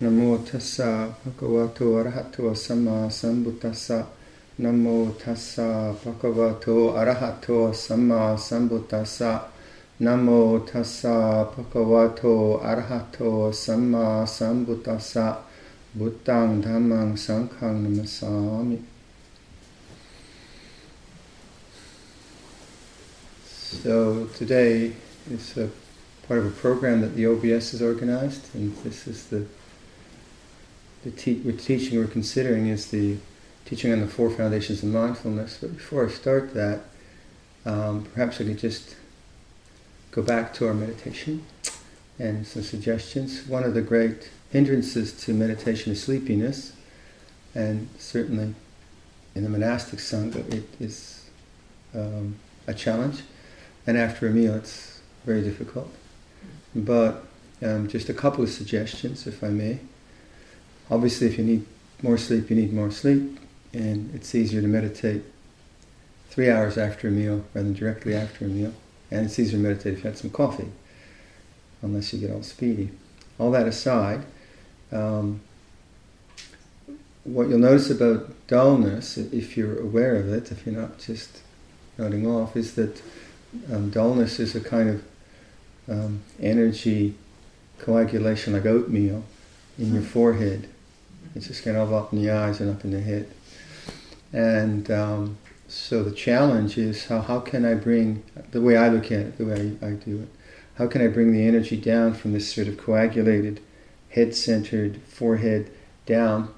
Namo tassa bhagavato arahato samma sambuddhassa. Namo tassa bhagavato arahato samma sambuddhassa. Namo tassa bhagavato arahato samma sambuddhassa. Buddhang dhammang sanghang namasami. So today is a part of a program that the OBS has organized, and this is the the te- we're teaching we're considering is the teaching on the four foundations of mindfulness. But before I start that, um, perhaps I could just go back to our meditation and some suggestions. One of the great hindrances to meditation is sleepiness, and certainly in the monastic sangha it is um, a challenge. And after a meal, it's very difficult. But um, just a couple of suggestions, if I may. Obviously, if you need more sleep, you need more sleep, and it's easier to meditate three hours after a meal rather than directly after a meal. And it's easier to meditate if you had some coffee, unless you get all speedy. All that aside, um, what you'll notice about dullness, if you're aware of it, if you're not just nodding off, is that um, dullness is a kind of um, energy coagulation like oatmeal in your forehead. It's just kind of up in the eyes and up in the head. And um, so the challenge is how, how can I bring, the way I look at it, the way I, I do it, how can I bring the energy down from this sort of coagulated, head centered forehead down,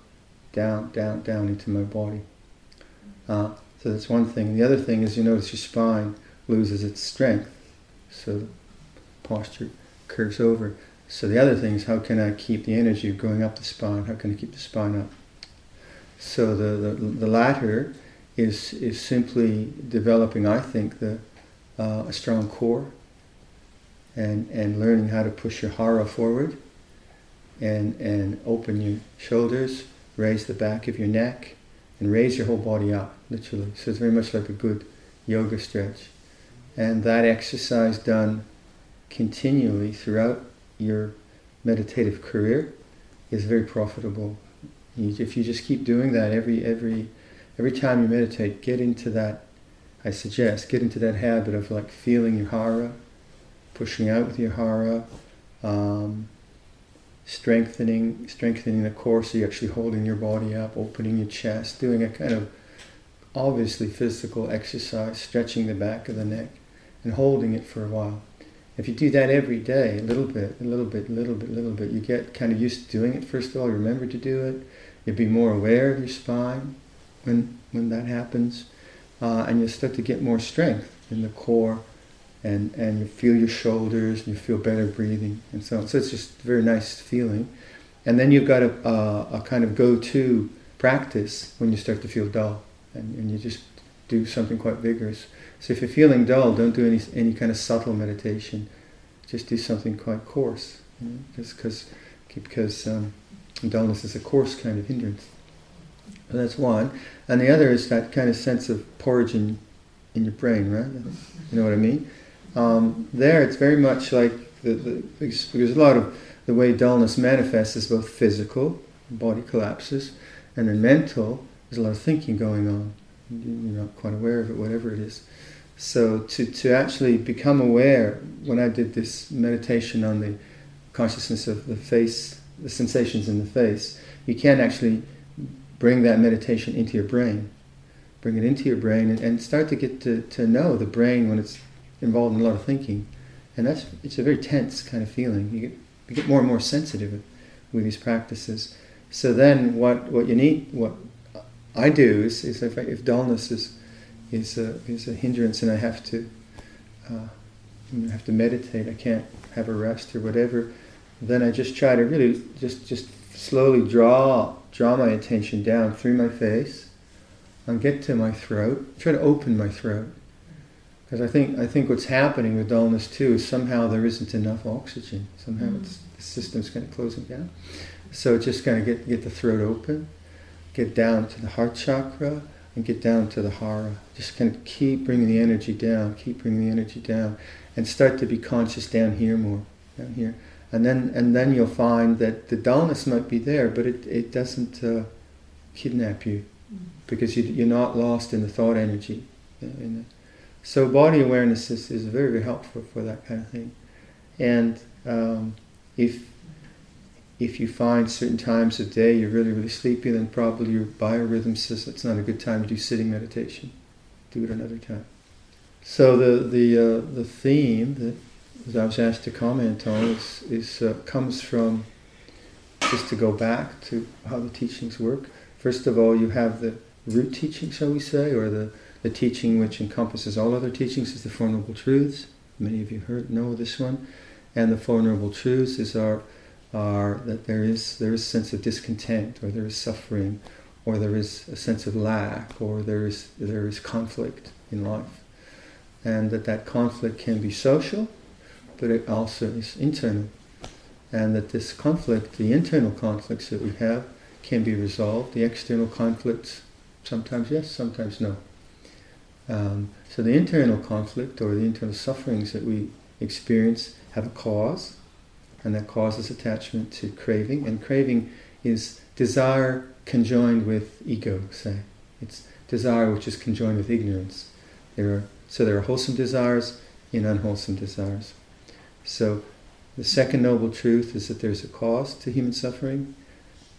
down, down, down into my body? Uh, so that's one thing. The other thing is you notice your spine loses its strength. So the posture curves over. So the other thing is how can I keep the energy going up the spine? How can I keep the spine up? So the, the, the latter is, is simply developing, I think, the, uh, a strong core and, and learning how to push your hara forward and, and open your shoulders, raise the back of your neck, and raise your whole body up, literally. So it's very much like a good yoga stretch. And that exercise done continually throughout your meditative career is very profitable. You, if you just keep doing that every every every time you meditate, get into that. I suggest get into that habit of like feeling your hara, pushing out with your hara, um, strengthening strengthening the core, so you're actually holding your body up, opening your chest, doing a kind of obviously physical exercise, stretching the back of the neck, and holding it for a while. If you do that every day, a little bit, a little bit, a little bit, a little bit, you get kind of used to doing it first of all, you remember to do it, you'll be more aware of your spine when, when that happens, uh, and you'll start to get more strength in the core, and, and you feel your shoulders, and you feel better breathing, and so on. So it's just a very nice feeling. And then you've got a, a, a kind of go-to practice when you start to feel dull, and, and you just do something quite vigorous. So if you're feeling dull, don't do any any kind of subtle meditation. Just do something quite coarse, you know, just because because um, dullness is a coarse kind of hindrance. So that's one, and the other is that kind of sense of porridge in, in your brain, right? You know what I mean? Um, there, it's very much like the, the because a lot of the way dullness manifests is both physical, body collapses, and then mental. There's a lot of thinking going on. You're not quite aware of it, whatever it is. So to, to actually become aware, when I did this meditation on the consciousness of the face, the sensations in the face, you can actually bring that meditation into your brain. Bring it into your brain and, and start to get to, to know the brain when it's involved in a lot of thinking. And that's it's a very tense kind of feeling. You get, you get more and more sensitive with these practices. So then what, what you need, what I do is, is if, if dullness is is a, is a hindrance, and I have to uh, I have to meditate. I can't have a rest or whatever. Then I just try to really just just slowly draw draw my attention down through my face and get to my throat. Try to open my throat because I think I think what's happening with dullness too is somehow there isn't enough oxygen. Somehow mm. it's, the system's kind of closing down. So it's just kind of get get the throat open, get down to the heart chakra, and get down to the hara. Just kind of keep bringing the energy down, keep bringing the energy down, and start to be conscious down here more, down here. and then and then you'll find that the dullness might be there, but it it doesn't uh, kidnap you because you, are not lost in the thought energy. The, so body awareness is, is very very helpful for that kind of thing, and um, if if you find certain times of day you're really really sleepy, then probably your biorhythm says it's not a good time to do sitting meditation. Do it another time. So the the uh, the theme that as I was asked to comment on is, is uh, comes from just to go back to how the teachings work. First of all, you have the root teaching, shall we say, or the, the teaching which encompasses all other teachings is the Four Noble Truths. Many of you heard know this one. And the Four Noble Truths is our, our that there is there is a sense of discontent, or there is suffering, or there is a sense of lack, or there is there is conflict in life, and that that conflict can be social, but it also is internal. And that this conflict, the internal conflicts that we have, can be resolved. The external conflicts, sometimes yes, sometimes no. Um, so the internal conflict or the internal sufferings that we experience have a cause, and that causes attachment to craving. And craving is desire conjoined with ego, say. It's desire which is conjoined with ignorance. There are, so there are wholesome desires and unwholesome desires. So the second noble truth is that there's a cause to human suffering,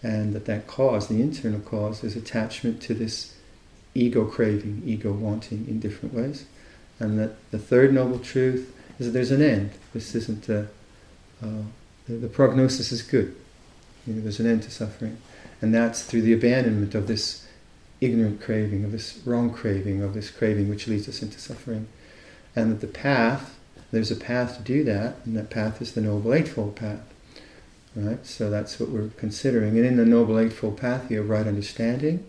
and that that cause, the internal cause, is attachment to this ego craving, ego wanting in different ways. And that the third noble truth is that there's an end. This isn't a, uh, the, the, prognosis is good. You know, there's an end to suffering. And that's through the abandonment of this ignorant craving, of this wrong craving, of this craving which leads us into suffering. And that the path there's a path to do that, and that path is the Noble Eightfold Path. Right? So that's what we're considering. And in the Noble Eightfold Path, you have right understanding,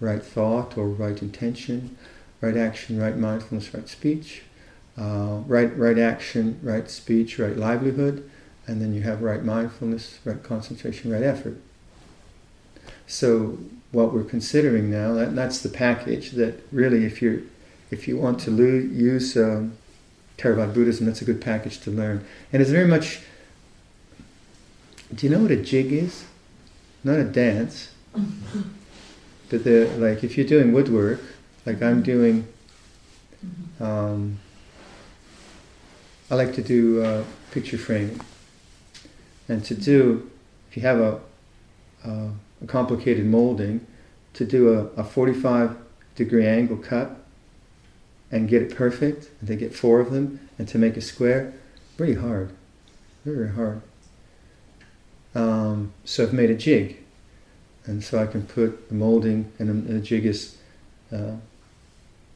right thought or right intention, right action, right mindfulness, right speech, uh, right, right action, right speech, right livelihood, and then you have right mindfulness, right concentration, right effort. So what we're considering now, that, that's the package that really, if you if you want to use um, Theravada Buddhism, that's a good package to learn. And it's very much. Do you know what a jig is? Not a dance, but the like if you're doing woodwork, like I'm doing. Um, I like to do uh, picture framing, and to do, if you have a, a, a complicated molding, to do a, a 45 degree angle cut and get it perfect, and to get four of them, and to make a square, pretty hard, very, very hard. Um, so I've made a jig, and so I can put the molding, and the jig is uh,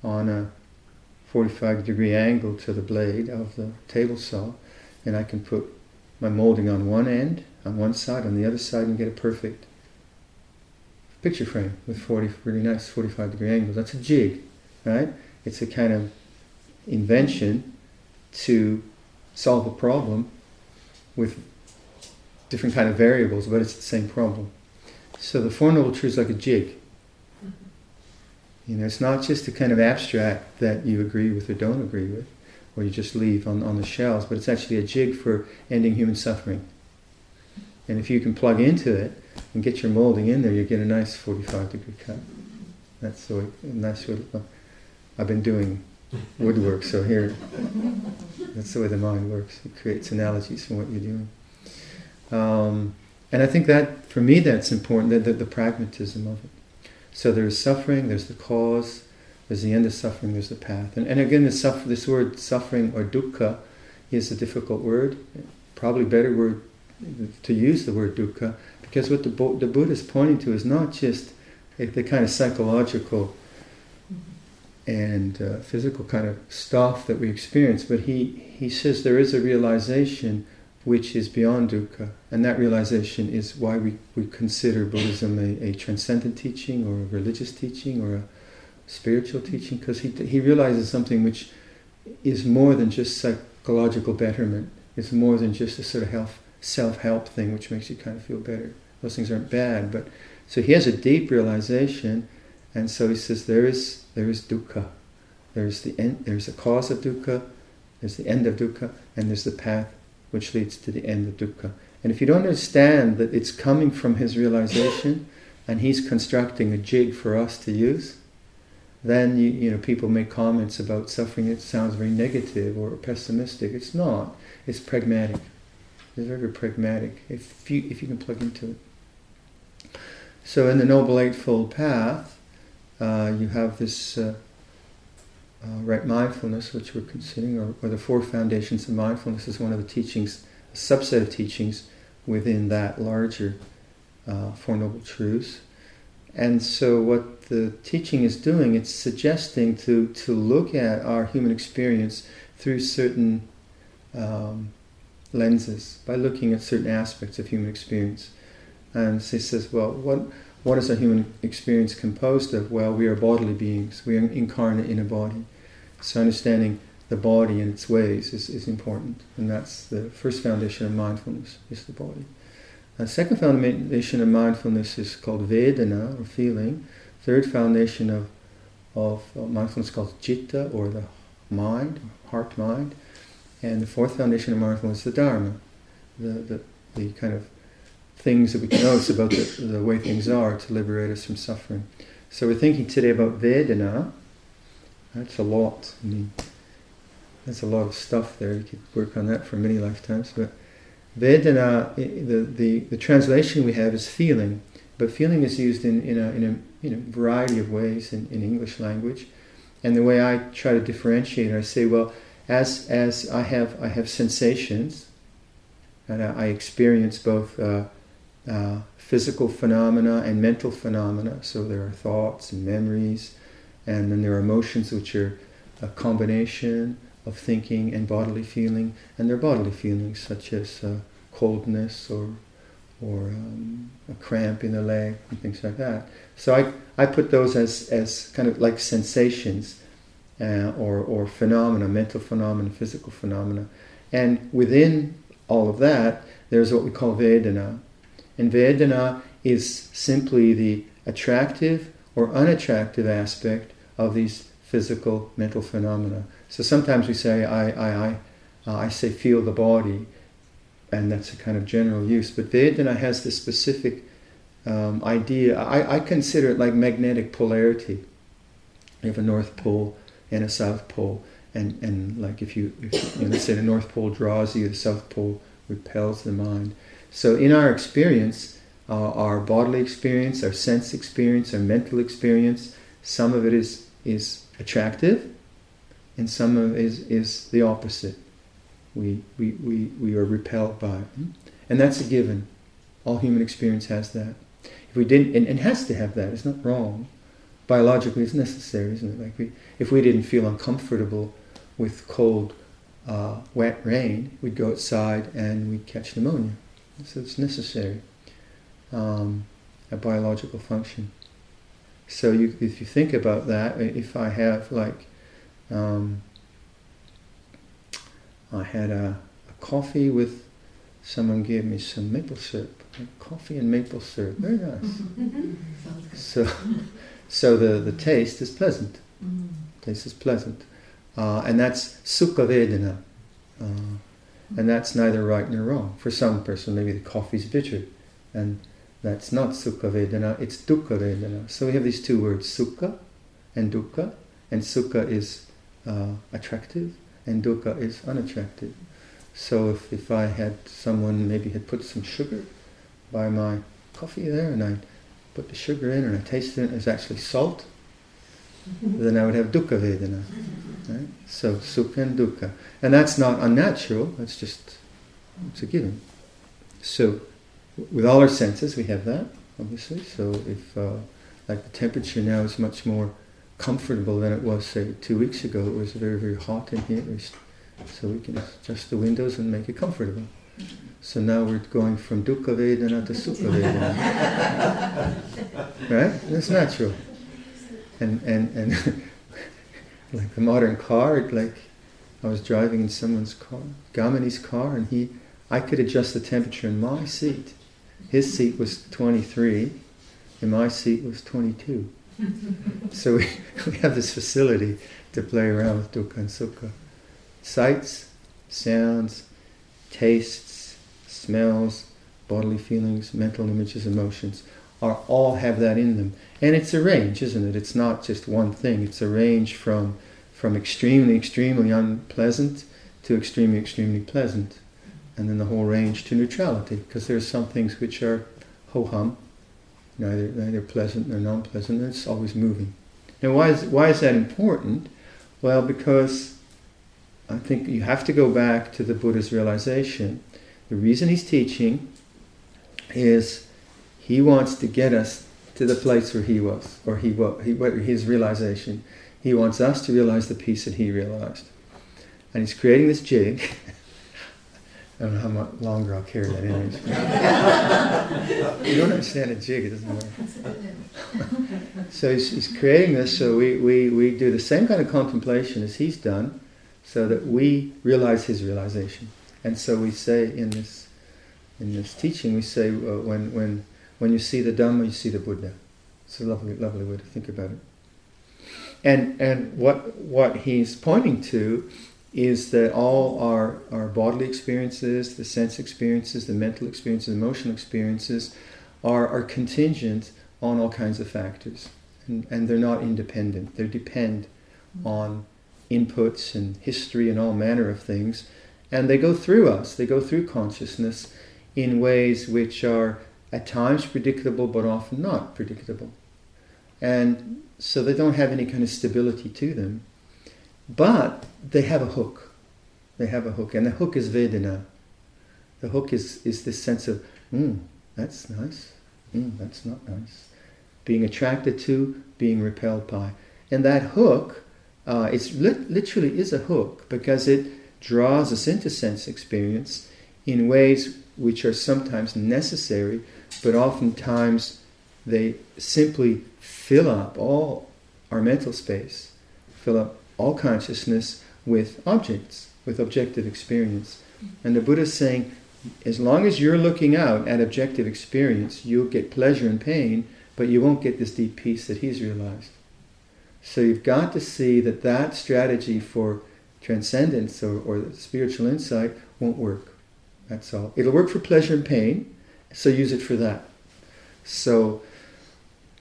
on a 45 degree angle to the blade of the table saw, and I can put my molding on one end, on one side, on the other side, and get a perfect picture frame with 40 really nice 45 degree angles. That's a jig, right? It's a kind of invention to solve a problem with different kind of variables, but it's the same problem. So the Four Noble Truths like a jig. You know, it's not just a kind of abstract that you agree with or don't agree with, or you just leave on, on the shelves, but it's actually a jig for ending human suffering. And if you can plug into it and get your molding in there, you get a nice 45 degree cut. That's the way, and that's what I've been doing woodwork, so here, that's the way the mind works. It creates analogies from what you're doing. Um, and I think that, for me, that's important, the, the, the pragmatism of it. So there's suffering, there's the cause, there's the end of suffering, there's the path. And, and again, this, suffer, this word suffering or dukkha is a difficult word. Probably better word to use the word dukkha because what the, the Buddha is pointing to is not just the kind of psychological and uh, physical kind of stuff that we experience, but he, he says there is a realization which is beyond dukkha, and that realization is why we, we consider Buddhism a, a transcendent teaching or a religious teaching or a spiritual teaching, because he, he realizes something which is more than just psychological betterment, it's more than just a sort of health, self-help thing which makes you kind of feel better. Those things aren't bad, but so he has a deep realization, and so he says there is there is dukkha. There's the end, there's the cause of dukkha, there's the end of dukkha, and there's the path which leads to the end of dukkha. And if you don't understand that it's coming from his realization and he's constructing a jig for us to use, then you, you know people make comments about suffering. It sounds very negative or pessimistic. It's not. It's pragmatic. It's very, very pragmatic if you if you can plug into it. So in the Noble Eightfold Path, uh, you have this uh, uh, right mindfulness, which we're considering, or, or, the four foundations of mindfulness is one of the teachings, a subset of teachings within that larger uh, Four Noble Truths. And so, what the teaching is doing, it's suggesting to, to look at our human experience through certain um, lenses, by looking at certain aspects of human experience. And he says, well, what, what is a human experience composed of? Well, we are bodily beings, we are incarnate in a body. So, understanding the body and its ways is, is important. And that's the first foundation of mindfulness, is the body. The second foundation of mindfulness is called Vedana, or feeling. Third foundation of, of mindfulness is called Citta, or the mind, heart mind. And the fourth foundation of mindfulness is the Dharma, the, the, the kind of things that we can notice about the, the way things are to liberate us from suffering. So we're thinking today about Vedana. That's a lot. I mean, there's a lot of stuff there. You could work on that for many lifetimes. But Vedana, the, the, the translation we have is feeling, but feeling is used in, in, a, in a you know, variety of ways in, in English language. And the way I try to differentiate I say, well, as, as I, have, I have sensations, and I, I experience both uh, uh, physical phenomena and mental phenomena, so there are thoughts and memories, and then there are emotions which are a combination of thinking and bodily feeling, and their bodily feelings such as uh, coldness or or um, a cramp in the leg and things like that. So I, I put those as, as kind of like sensations uh, or, or phenomena, mental phenomena, physical phenomena. And within all of that, there's what we call Vedana. And Vedana is simply the attractive or unattractive aspect of these physical mental phenomena. So sometimes we say, I, I, I, uh, I say feel the body, and that's a kind of general use. But Vedana has this specific um, idea. I, I consider it like magnetic polarity. You have a North Pole and a South Pole, and, and like if you, if, you know, say the North Pole draws you, the South Pole repels the mind. So in our experience, uh, our bodily experience, our sense experience, our mental experience, some of it is is attractive, and some of is, is the opposite. We, we, we, we are repelled by. And that's a given. All human experience has that. If we didn't, and, and has to have that, it's not wrong. Biologically, it's necessary, isn't it? Like we, if we didn't feel uncomfortable with cold, uh, wet rain, we'd go outside and we'd catch pneumonia. So it's necessary, um, a biological function. So you, if you think about that, if I have like um, I had a, a, coffee with someone gave me some maple syrup. Coffee and maple syrup, very nice. so, so the, the taste is pleasant. Mm. Taste is pleasant, uh, and that's sukha vedana, uh, and that's neither right nor wrong. For some person, maybe the coffee is bitter, and that's not sukha vedana. It's dukkha vedana. So we have these two words, sukha and dukkha, and sukha is uh, attractive and dukkha is unattractive. So if, if I had someone maybe had put some sugar by my coffee there and I put the sugar in and I tasted it, it's actually salt, then I would have dukkha vedana. Right? So sukha and dukkha. And that's not unnatural, that's just, it's a given. So with all our senses we have that, obviously. So if, uh, like the temperature now is much more comfortable than it was, say, two weeks ago. It was very, very hot in here, so we can adjust the windows and make it comfortable. So now we're going from dukkha vedana to sukha vedana. right? That's natural. And, and, and like the modern car, like I was driving in someone's car, Gamani's car, and he, I could adjust the temperature in my seat. His seat was 23, and my seat was 22 so we, we have this facility to play around with dukkha and sukha. Sights, sounds, tastes, smells, bodily feelings, mental images, emotions, are all have that in them. And it's a range, isn't it? It's not just one thing. It's a range from from extremely, extremely unpleasant to extremely, extremely pleasant. And then the whole range to neutrality, because there's some things which are ho hum, neither neither pleasant nor non pleasant, and it's always moving. Now why is why is that important? Well, because I think you have to go back to the Buddha's realization. The reason he's teaching is he wants to get us to the place where he was, or he, he his realization. He wants us to realize the peace that he realized. And he's creating this jig. I don't know how much longer I'll carry that image. you don't understand a jig, it doesn't work. so he's, he's, creating this so we, we, we do the same kind of contemplation as he's done so that we realize his realization. And so we say in this, in this teaching, we say uh, when, when when you see the Dhamma, you see the Buddha. It's a lovely, lovely way to think about it. And, and what, what he's pointing to is that all our, our bodily experiences, the sense experiences, the mental experiences, emotional experiences are, are contingent on all kinds of factors. And, and they're not independent. They depend on inputs and history and all manner of things. And they go through us, they go through consciousness in ways which are at times predictable, but often not predictable. And so they don't have any kind of stability to them. But they have a hook. They have a hook. And the hook is Vedana. The hook is, is this sense of, hmm, that's nice. Hmm, that's not nice. Being attracted to, being repelled by. And that hook, uh, it's li- literally is a hook because it draws us into sense experience in ways which are sometimes necessary but oftentimes they simply fill up all our mental space, fill up all consciousness with objects, with objective experience. And the Buddha is saying, as long as you're looking out at objective experience, you'll get pleasure and pain, but you won't get this deep peace that he's realized. So you've got to see that that strategy for transcendence or, or spiritual insight won't work. That's all. It'll work for pleasure and pain, so use it for that. So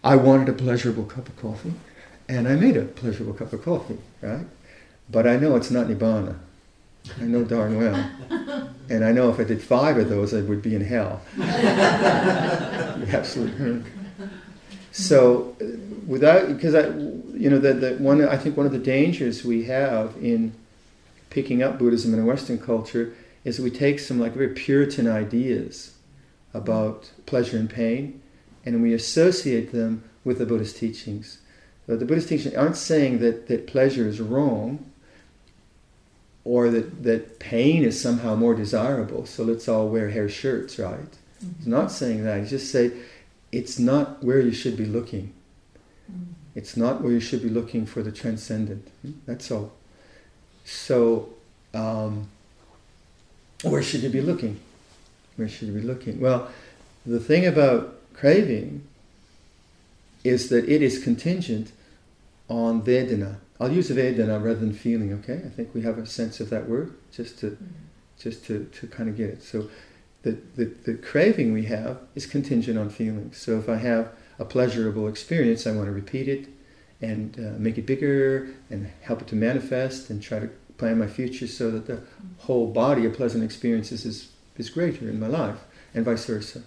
I wanted a pleasurable cup of coffee, and I made a pleasurable cup of coffee, right? But I know it's not Nibbana. I know darn well. And I know if I did five of those, I would be in hell. Absolutely. So, uh, without, because I, you know, the, the one, I think one of the dangers we have in picking up Buddhism in a Western culture is we take some like very Puritan ideas about pleasure and pain, and we associate them with the Buddhist teachings. The Buddhist teachings aren't saying that, that pleasure is wrong or that, that pain is somehow more desirable, so let's all wear hair shirts, right? Mm-hmm. He's not saying that. He's just saying it's not where you should be looking. Mm-hmm. It's not where you should be looking for the transcendent. That's all. So, um, where should you be looking? Where should we be looking? Well, the thing about craving is that it is contingent on Vedana. I'll use Vedana rather than feeling, okay? I think we have a sense of that word just to mm-hmm. just to, to kind of get it. So the, the, the craving we have is contingent on feelings. So if I have a pleasurable experience, I want to repeat it and uh, make it bigger and help it to manifest and try to plan my future so that the whole body of pleasant experiences is is greater in my life, and vice versa.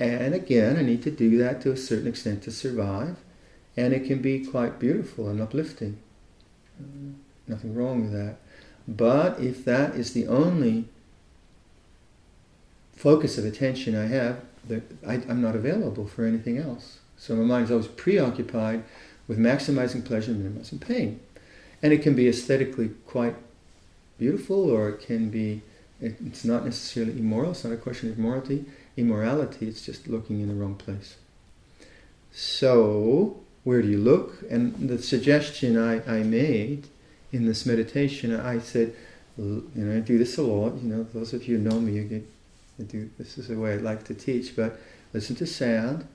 And again, I need to do that to a certain extent to survive, and it can be quite beautiful and uplifting. Uh, nothing wrong with that. But if that is the only focus of attention I have, I, am not available for anything else. So my mind is always preoccupied with maximizing pleasure and minimizing pain. And it can be aesthetically quite beautiful, or it can be it's not necessarily immoral, it's not a question of morality, immorality, it's just looking in the wrong place. So, where do you look? And the suggestion I, I made in this meditation, I said, you know, I do this a lot, you know, those of you who know me, you get, I do, this is the way I like to teach, but listen to sound,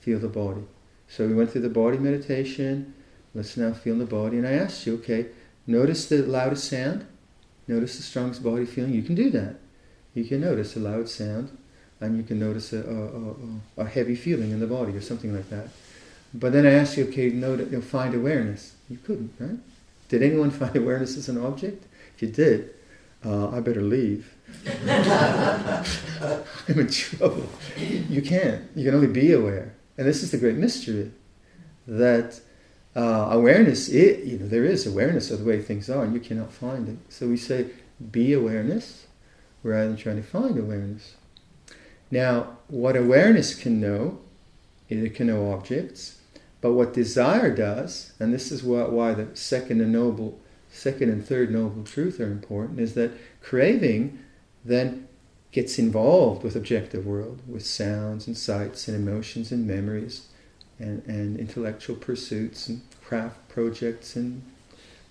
feel the body. So we went through the body meditation, let's now feel the body, and I asked you, okay, notice the loudest sound, notice the strongest body feeling. You can do that. You can notice a loud sound, and you can notice a, a, a, a heavy feeling in the body or something like that. But then I asked you, okay, note, you know, find awareness. You couldn't, right? Did anyone find awareness as an object? If you did, uh, I better leave. I'm in trouble. You can't. You can only be aware. And this is the great mystery that uh, awareness, it, you know, there is awareness of the way things are, and you cannot find it. So we say, be awareness, rather than trying to find awareness. Now, what awareness can know, it can know objects, but what desire does, and this is what, why the second and noble, second and third noble truth are important, is that craving then gets involved with objective world, with sounds and sights and emotions and memories and, and intellectual pursuits and craft projects and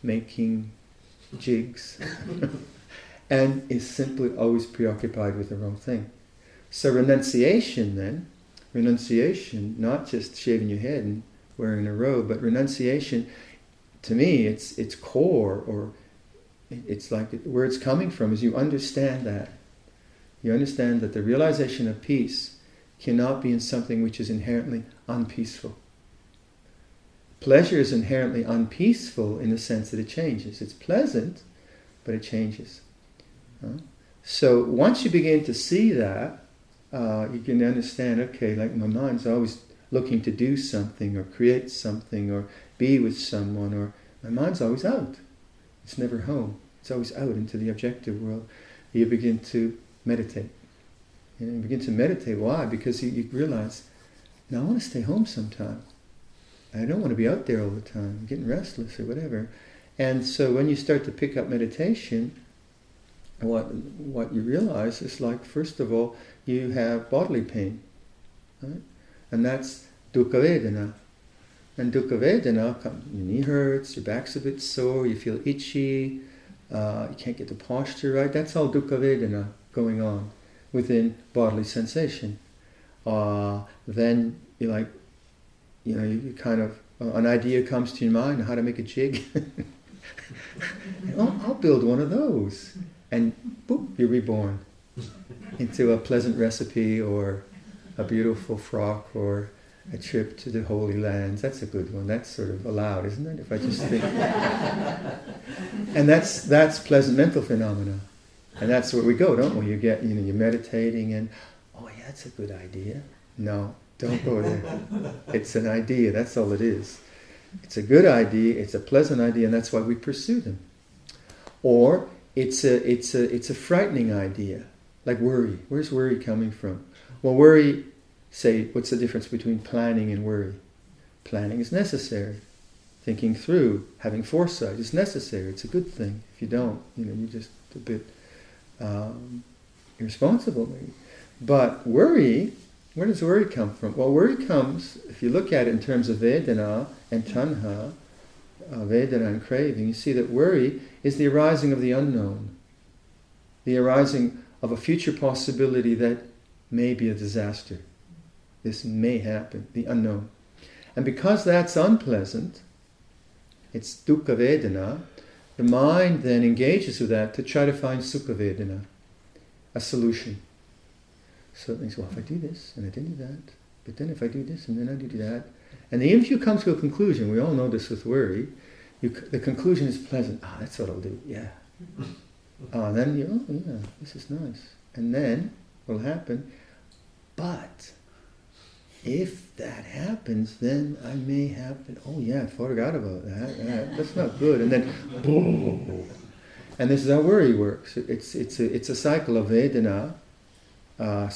making jigs. and is simply always preoccupied with the wrong thing. So renunciation then, renunciation, not just shaving your head and wearing a robe, but renunciation, to me, it's its core, or it's like where it's coming from is you understand that. You understand that the realization of peace cannot be in something which is inherently unpeaceful. Pleasure is inherently unpeaceful in the sense that it changes. It's pleasant, but it changes. So once you begin to see that, uh, you can understand, okay, like my mind's always looking to do something or create something or be with someone, or my mind's always out. It's never home. It's always out into the objective world. You begin to meditate. You, you begin to meditate. Why? Because you, you realize, now I want to stay home sometime. I don't want to be out there all the time. I'm getting restless or whatever. And so when you start to pick up meditation, what what you realize is like first of all you have bodily pain, right? and that's dukkha vedana. And dukkha vedana, your knee hurts, your back's a bit sore, you feel itchy, uh, you can't get the posture right. That's all dukkha vedana going on within bodily sensation. Uh, then you like, you know, you kind of uh, an idea comes to your mind how to make a jig. oh, I'll build one of those and boop, you're reborn into a pleasant recipe or a beautiful frock or a trip to the Holy Lands. That's a good one. That's sort of allowed, isn't it? If I just think. and that's that's pleasant mental phenomena, and that's where we go, don't we? You get, you know, you're meditating, and oh yeah, that's a good idea. No, don't go there. It's an idea. That's all it is. It's a good idea. It's a pleasant idea, and that's why we pursue them. Or it's a, it's a, it's a frightening idea, like worry. Where's worry coming from? Well, worry, say, what's the difference between planning and worry? Planning is necessary. Thinking through, having foresight is necessary. It's a good thing. If you don't, you know, you're just a bit um, irresponsible, maybe. But worry, where does worry come from? Well, worry comes, if you look at it in terms of Vedana and Tanha, uh, Vedana and craving, you see that worry is the arising of the unknown, the arising of a future possibility that may be a disaster. This may happen, the unknown. And because that's unpleasant, it's dukkha vedana, the mind then engages with that to try to find sukha vedana, a solution. So it thinks, well, if I do this and I didn't do that, but then if I do this and then I do that, and then if you come to a conclusion, we all know this with worry, you, the conclusion is pleasant. Ah, that's what I'll do. Yeah. Ah, then you, oh yeah, this is nice. And then what'll happen? But if that happens, then I may happen. Oh yeah, I forgot about that. that's not good. And then boom. And this is how worry works. It's it's a, it's a cycle of Vedana. Uh,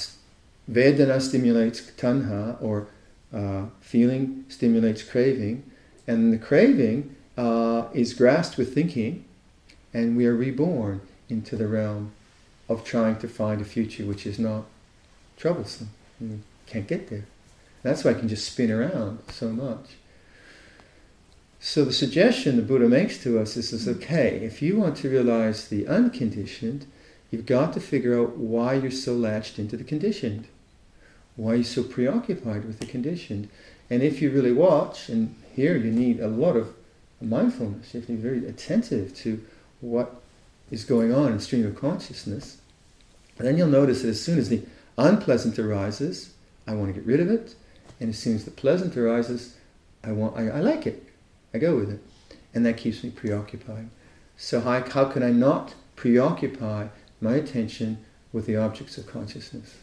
Vedana stimulates tanha, or uh, feeling stimulates craving, and the craving uh, is grasped with thinking, and we are reborn into the realm of trying to find a future which is not troublesome. We can't get there. That's why I can just spin around so much. So the suggestion the Buddha makes to us is, is okay, if you want to realize the unconditioned, you've got to figure out why you're so latched into the conditioned. Why you're so preoccupied with the conditioned. And if you really watch, and here you need a lot of mindfulness. You have to be very attentive to what is going on in stream of consciousness, then you'll notice that as soon as the unpleasant arises, I want to get rid of it, and as soon as the pleasant arises, I want I, I like it. I go with it, and that keeps me preoccupied. So how, how can I not preoccupy my attention with the objects of consciousness?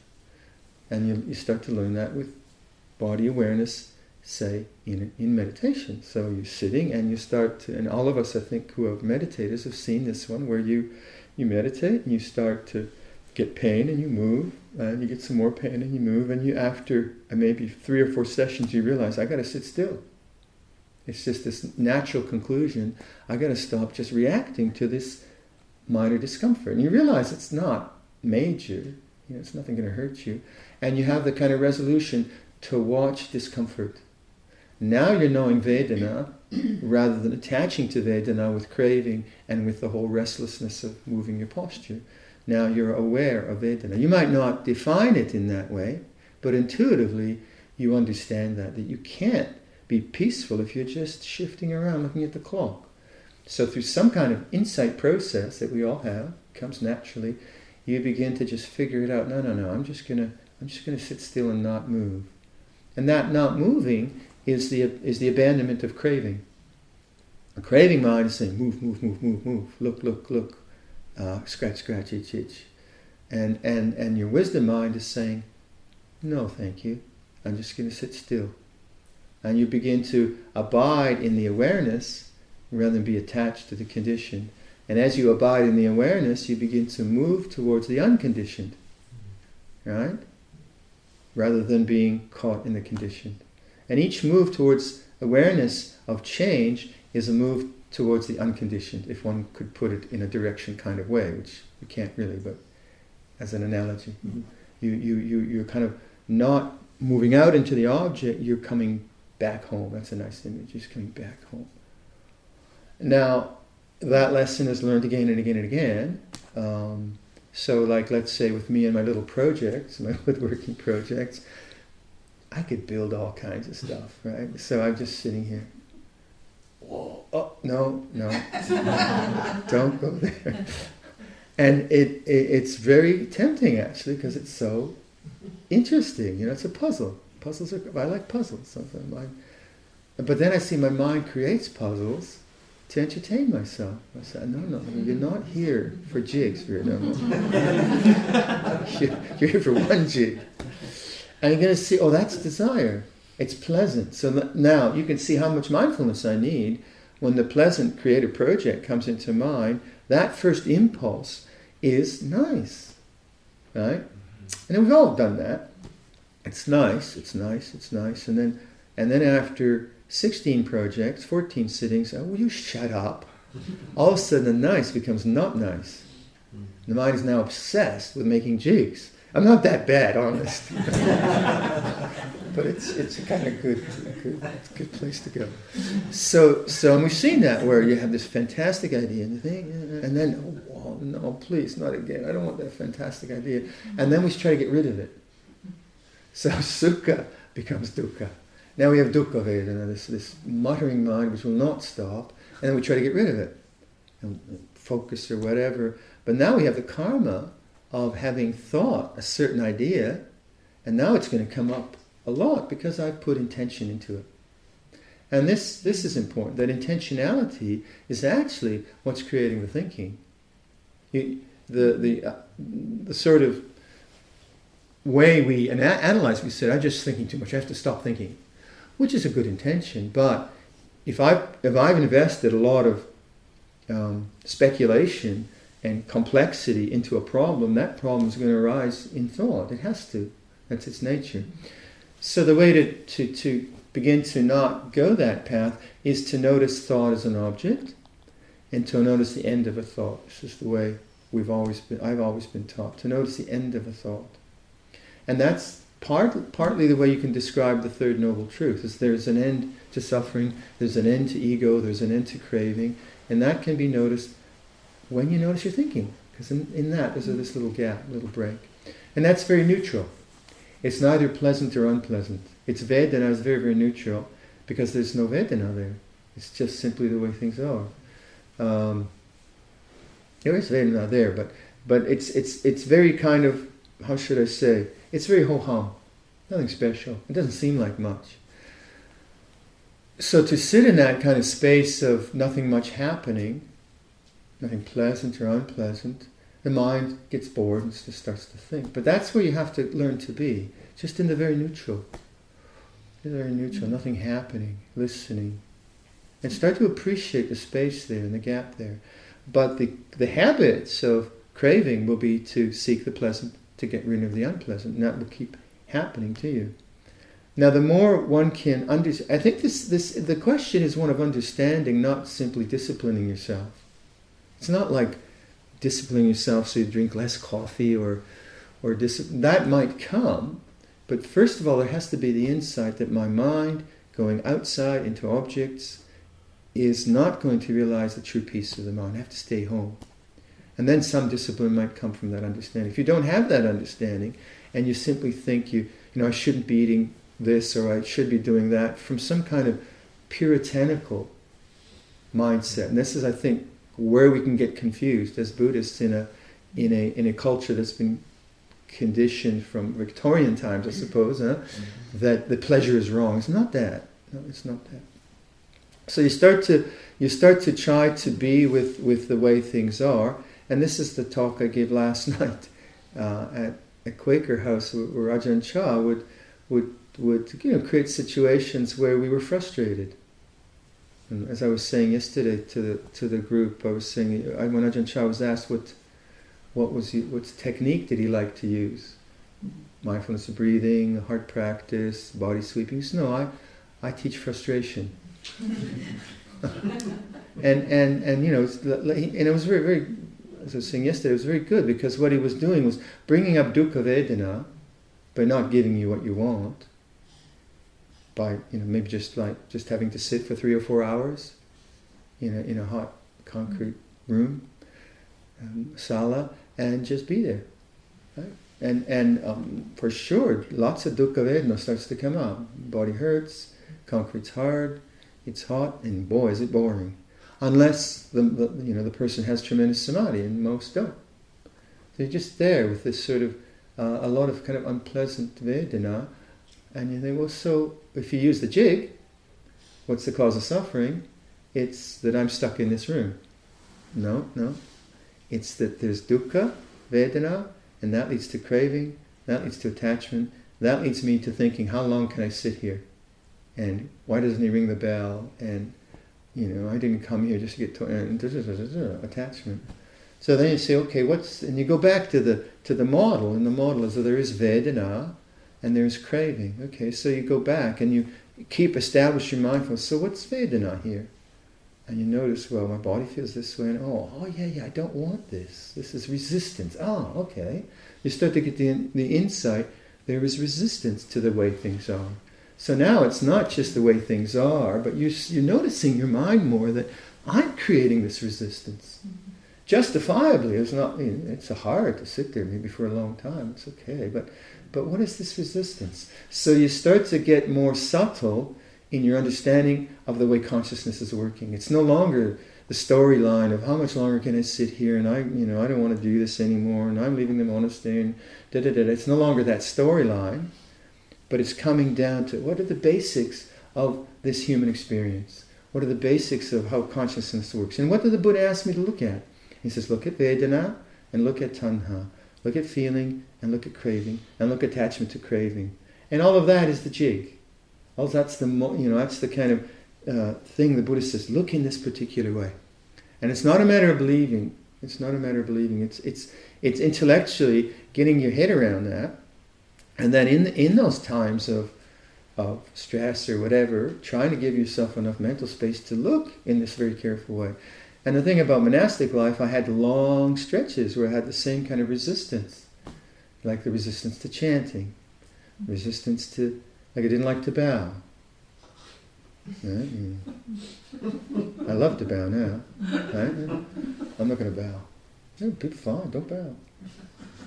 And you, you start to learn that with body awareness, say, in, in meditation. So you're sitting and you start to, and all of us, I think, who have meditators have seen this one where you, you meditate and you start to get pain and you move, and you get some more pain and you move, and you, after maybe three or four sessions, you realize, I got to sit still. It's just this natural conclusion. I got to stop just reacting to this minor discomfort. And you realize it's not major, you know, it's nothing going to hurt you. And you have the kind of resolution to watch discomfort. Now you're knowing Vedana rather than attaching to Vedana with craving and with the whole restlessness of moving your posture. Now you're aware of Vedana. You might not define it in that way, but intuitively you understand that, that you can't be peaceful if you're just shifting around looking at the clock. So through some kind of insight process that we all have, comes naturally, you begin to just figure it out. No, no, no, I'm just gonna I'm just gonna sit still and not move. And that not moving is the is the abandonment of craving. A craving mind is saying, move, move, move, move, move, look, look, look, uh, scratch, scratch, itch, itch. And, and, and your wisdom mind is saying, no, thank you. I'm just to sit still. And you begin to abide in the awareness rather than be attached to the condition. And as you abide in the awareness, you begin to move towards the unconditioned, right? Rather than being caught in the conditioned. And each move towards awareness of change is a move towards the unconditioned, if one could put it in a direction kind of way, which you can't really, but as an analogy. Mm-hmm. You, you, you, you're kind of not moving out into the object, you're coming back home. That's a nice image, just coming back home. Now, that lesson is learned again and again and again. Um, so, like, let's say with me and my little projects, my woodworking projects, I could build all kinds of stuff, right? So I'm just sitting here. Whoa, oh, no, no. Don't go there. And it, it it's very tempting, actually, because it's so interesting. You know, it's a puzzle. Puzzles are, I like puzzles. Something like. but then I see my mind creates puzzles to entertain myself. I said, no, no, you're not here for jigs, you're, you're here for one jig. And you're going to see, oh, that's desire. It's pleasant. So now you can see how much mindfulness I need when the pleasant creative project comes into mind. That first impulse is nice, right? And we've all done that. It's nice, it's nice, it's nice. And then, and then after 16 projects, 14 sittings, oh, will you shut up? All of a sudden, the nice becomes not nice. The mind is now obsessed with making jigs. I'm not that bad, honest. but it's it's a kind of good, good, good place to go. So so and we've seen that where you have this fantastic idea and you think, eh, and then oh, no, please, not again. I don't want that fantastic idea. And then we try to get rid of it. So sukha becomes dukkha. Now we have dukkha vedana, this this muttering mind which will not stop, and then we try to get rid of it, and focus or whatever. But now we have the karma of having thought a certain idea, and now it's going to come up a lot because I've put intention into it. And this, this is important, that intentionality is actually what's creating the thinking. You, the, the, uh, the sort of way we ana- analyze, we said, I'm just thinking too much, I have to stop thinking, which is a good intention, but if I've, if I've invested a lot of um, speculation and complexity into a problem, that problem is going to arise in thought. It has to. That's its nature. So the way to, to, to begin to not go that path is to notice thought as an object and to notice the end of a thought. This is the way we've always been I've always been taught, to notice the end of a thought. And that's part, partly the way you can describe the third noble truth is there's an end to suffering, there's an end to ego, there's an end to craving, and that can be noticed when you notice you're thinking. Because in, in that, there's a, this little gap, little break. And that's very neutral. It's neither pleasant or unpleasant. It's Vedana is very, very neutral because there's no Vedana there. It's just simply the way things are. Um, There is Vedana there, but but it's it's it's very kind of how should I say? It's very ho hum, nothing special. It doesn't seem like much. So to sit in that kind of space of nothing much happening, nothing pleasant or unpleasant, the mind gets bored and just starts to think. But that's where you have to learn to be, just in the very neutral. Very neutral, mm-hmm. nothing happening, listening. And start to appreciate the space there and the gap there. But the, the habits of craving will be to seek the pleasant, to get rid of the unpleasant, and that will keep happening to you. Now, the more one can understand, I think this, this, the question is one of understanding, not simply disciplining yourself. It's not like disciplining yourself so you drink less coffee or, or dis- that might come, but first of all, there has to be the insight that my mind going outside into objects is not going to realize the true peace of the mind. I have to stay home. And then some discipline might come from that understanding. If you don't have that understanding and you simply think you, you know, I shouldn't be eating this or I should be doing that from some kind of puritanical mindset. And this is, I think, where we can get confused as Buddhists in a, in a, in a culture that's been conditioned from Victorian times, I suppose, huh? mm-hmm. that the pleasure is wrong. It's not that. No, it's not that. So you start to you start to try to be with, with the way things are, and this is the talk I gave last night uh, at a Quaker house where Ajahn Chah would, would, would you know, create situations where we were frustrated. And as I was saying yesterday to the, to the group, I was saying, when Ajahn Chah was asked what, what, was he, what technique did he like to use? Mindfulness of breathing, heart practice, body sweeping. He said, no, I, I teach frustration. and, and, and, you know, and it was very, very as I was saying yesterday, it was very good because what he was doing was bringing up dukkha vedana by not giving you what you want, by you know maybe just like just having to sit for three or four hours in a in a hot concrete room, um, sala, and just be there. Right? And and um, for sure, lots of dukkha vedana starts to come up. Body hurts, concrete's hard, it's hot, and boy, is it boring unless the, the, you know the person has tremendous samadhi, and most don't. You're just there with this sort of uh, a lot of kind of unpleasant vedana, and you think, well, so if you use the jig, what's the cause of suffering? It's that I'm stuck in this room. No, no. It's that there's dukkha, vedana, and that leads to craving, that leads to attachment, that leads me to thinking, how long can I sit here? And why doesn't he ring the bell? And you know, I didn't come here just to get to, and da, da, da, attachment. So then you say, okay, what's and you go back to the to the model, and the model is that there is Vedana and there's craving. Okay, so you go back and you keep establishing mindfulness. So what's Vedana here? And you notice, well, my body feels this way, and oh, oh yeah, yeah, I don't want this. This is resistance. Oh, okay. You start to get the the insight. There is resistance to the way things are. So now it's not just the way things are, but you, you're noticing your mind more that I'm creating this resistance. Mm-hmm. Justifiably, it's not. It's hard to sit there maybe for a long time. It's okay, but but what is this resistance? So you start to get more subtle in your understanding of the way consciousness is working. It's no longer the storyline of how much longer can I sit here and I, you know, I don't want to do this anymore and I'm leaving the monastery and da da da. It's no longer that storyline but it's coming down to what are the basics of this human experience? What are the basics of how consciousness works? And what did the Buddha ask me to look at? He says, look at Vedana and look at Tanha. Look at feeling and look at craving and look at attachment to craving. And all of that is the jig. All that's the, you know, that's the kind of uh, thing the Buddha says, look in this particular way. And it's not a matter of believing. It's not a matter of believing. It's, it's, it's intellectually getting your head around that and then in, in those times of, of stress or whatever, trying to give yourself enough mental space to look in this very careful way. And the thing about monastic life, I had long stretches where I had the same kind of resistance, like the resistance to chanting, resistance to, like I didn't like to bow. I love to bow now. I'm not going to bow. No, people fine, don't bow.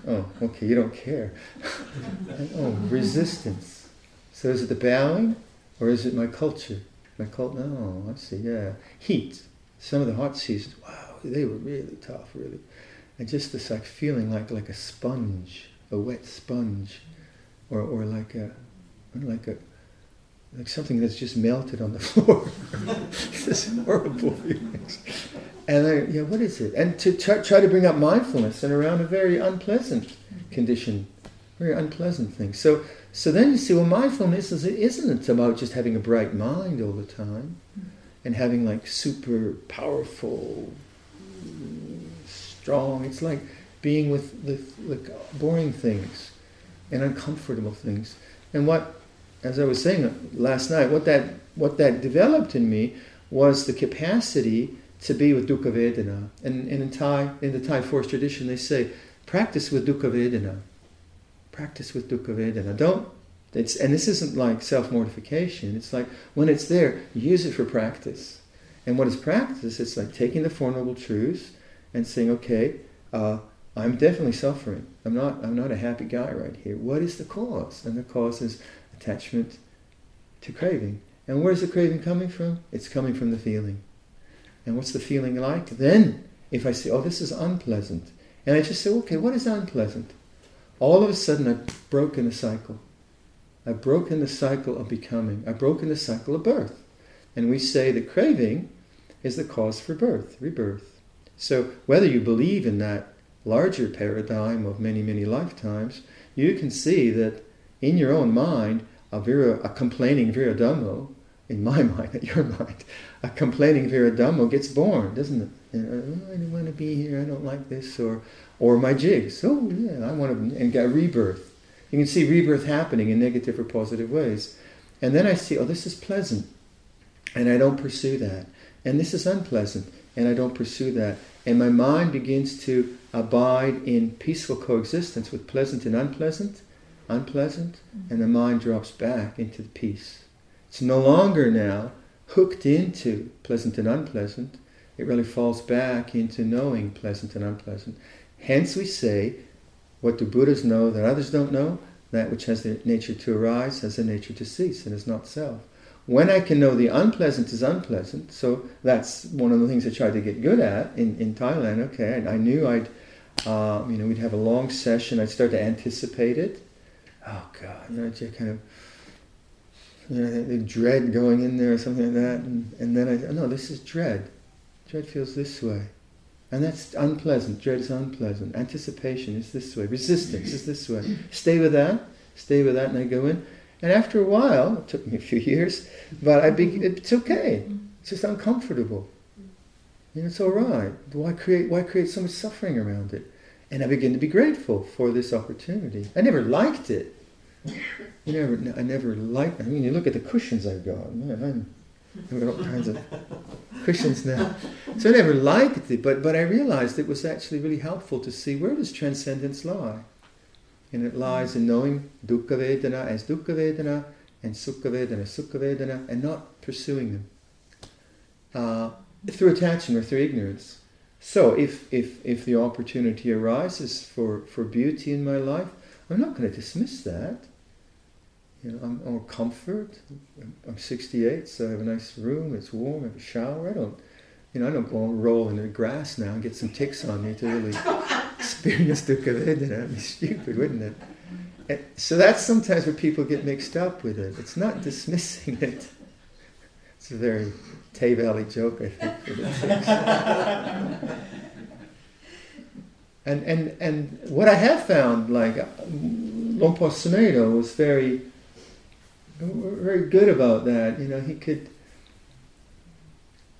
Oh, okay, you don't care. oh, resistance. So is it the bowing or is it my culture? My cult? No, I see, yeah. Heat. Some of the hot seasons, wow, they were really tough, really. And just this like feeling like like a sponge, a wet sponge, or or like a like a like something that's just melted on the floor. this horrible feelings. And yeah, what is it? And to try, try to bring up mindfulness and around a very unpleasant condition, very unpleasant thing. So, so then you see, well, mindfulness is, isn't about just having a bright mind all the time and having like super powerful, strong. It's like being with the boring things and uncomfortable things. And what, as I was saying uh, last night, what that what that developed in me was the capacity to be with dukkha vedana. And, and in Thai, in the Thai forest tradition, they say, practice with dukkha vedana. Practice with dukkha vedana. Don't. It's, and this isn't like self mortification. It's like when it's there, use it for practice. And what is practice? It's like taking the Four Noble Truths and saying, okay, uh, I'm definitely suffering. I'm not, I'm not a happy guy right here. What is the cause? And the cause is attachment to craving. And where's the craving coming from? It's coming from the feeling. And what's the feeling like? Then, if I say, oh, this is unpleasant, and I just say, okay, what is unpleasant? All of a sudden, I've broken the cycle. I've broken the cycle of becoming. I've broken the cycle of birth. And we say that craving is the cause for birth, rebirth. So, whether you believe in that larger paradigm of many, many lifetimes, you can see that in your own mind, a, vira, a complaining Viradhammo, in my mind, in your mind, a complaining Viradhammo gets born, doesn't it? You know, oh, I don't want to be here, I don't like this, or, or my jigs, oh yeah, I want to, and get rebirth. You can see rebirth happening in negative or positive ways. And then I see, oh, this is pleasant, and I don't pursue that. And this is unpleasant, and I don't pursue that. And my mind begins to abide in peaceful coexistence with pleasant and unpleasant, unpleasant, mm-hmm. and the mind drops back into the peace. It's no longer now hooked into pleasant and unpleasant. It really falls back into knowing pleasant and unpleasant. Hence, we say, what do Buddhas know that others don't know? That which has the nature to arise has the nature to cease and is not self. When I can know the unpleasant is unpleasant, so that's one of the things I tried to get good at in, in Thailand. Okay, I, I knew I'd, uh, you know, we'd have a long session. I'd start to anticipate it. Oh God, you know, just kind of you know, the dread going in there or something like that. And, and then I, oh, no, this is dread. Dread feels this way. And that's unpleasant. Dread is unpleasant. Anticipation is this way. Resistance is this way. Stay with that. Stay with that. And I go in. And after a while, it took me a few years, but I be, it's okay. It's just uncomfortable. You know, it's all right. Why create, why create so much suffering around it? And I begin to be grateful for this opportunity. I never liked it. You never, I never liked. I mean, you look at the cushions I've got. Man, I'm, I've got all kinds of cushions now. So I never liked it, but but I realized it was actually really helpful to see where does transcendence lie, and it lies in knowing dukkha vedana as dukkha vedana and sukha vedana sukha vedana, and not pursuing them uh, through attachment or through ignorance. So if if if the opportunity arises for for beauty in my life, I'm not going to dismiss that. You know, I'm, I'm comfort. I'm 68, so I have a nice room. It's warm. I have a shower. I don't, you know, I don't go and roll in the grass now and get some ticks on me to really experience dukkha vedana. That'd be stupid, wouldn't it? And so that's sometimes where people get mixed up with it. It's not dismissing it. It's a very Tay Valley joke, I think. and and and what I have found, like Luang Por Sumedho was very very good about that. You know, he could.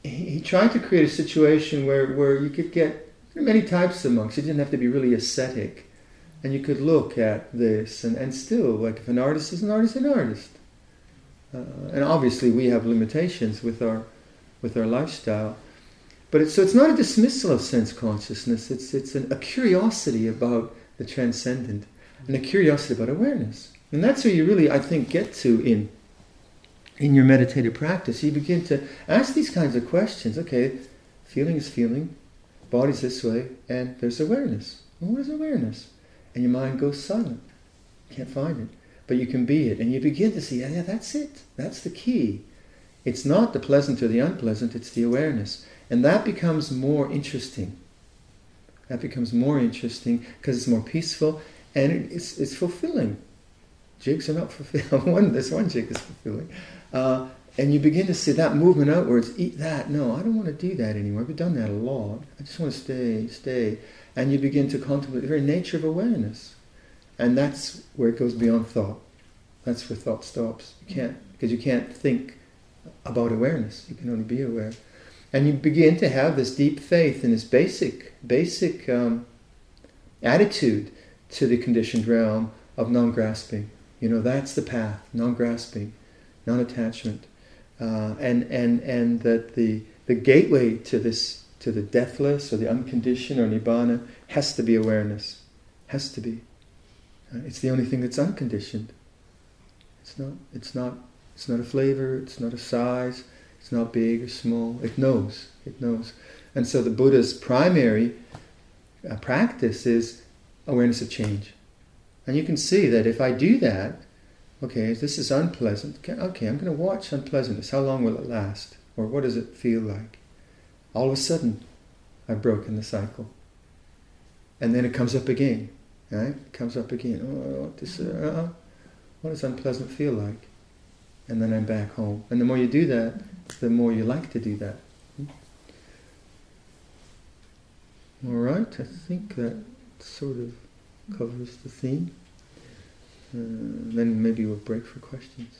He, he tried to create a situation where, where you could get many types of monks. You didn't have to be really ascetic, and you could look at this and, and still, like if an artist is an artist, an artist. Uh, and obviously, we have limitations with our with our lifestyle. But it's, so it's not a dismissal of sense consciousness. It's it's an, a curiosity about the transcendent and a curiosity about awareness. And that's where you really, I think, get to in in your meditative practice. You begin to ask these kinds of questions. Okay, feeling is feeling, body's this way, and there's awareness. Well, what is awareness? And your mind goes silent. Can't find it. But you can be it. And you begin to see, yeah, that's it. That's the key. It's not the pleasant or the unpleasant, it's the awareness. And that becomes more interesting. That becomes more interesting because it's more peaceful and it's, it's fulfilling. Jigs are not fulfilling. one, this one jig is fulfilling. Uh, and you begin to see that movement outwards, eat that. No, I don't want to do that anymore. I've done that a lot. I just want to stay, stay. And you begin to contemplate the very nature of awareness. And that's where it goes beyond thought. That's where thought stops. You can't, because you can't think about awareness. You can only be aware. And you begin to have this deep faith in this basic, basic um, attitude to the conditioned realm of non-grasping. You know, that's the path, non-grasping, non-attachment. Uh, and, and, and that the, the gateway to this, to the deathless or the unconditioned or nibbana has to be awareness. Has to be. Uh, it's the only thing that's unconditioned. It's not, it's not, it's not a flavor, it's not a size, it's not big or small. It knows. It knows. And so the Buddha's primary uh, practice is awareness of change. And you can see that if I do that, okay, this is unpleasant. Okay, I'm going to watch unpleasantness. How long will it last? Or what does it feel like? All of a sudden, I've broken the cycle. And then it comes up again. Right? It comes up again. Oh, this, uh, what does unpleasant feel like? And then I'm back home. And the more you do that, the more you like to do that. All right, I think that sort of covers the theme. Uh, then maybe we'll break for questions.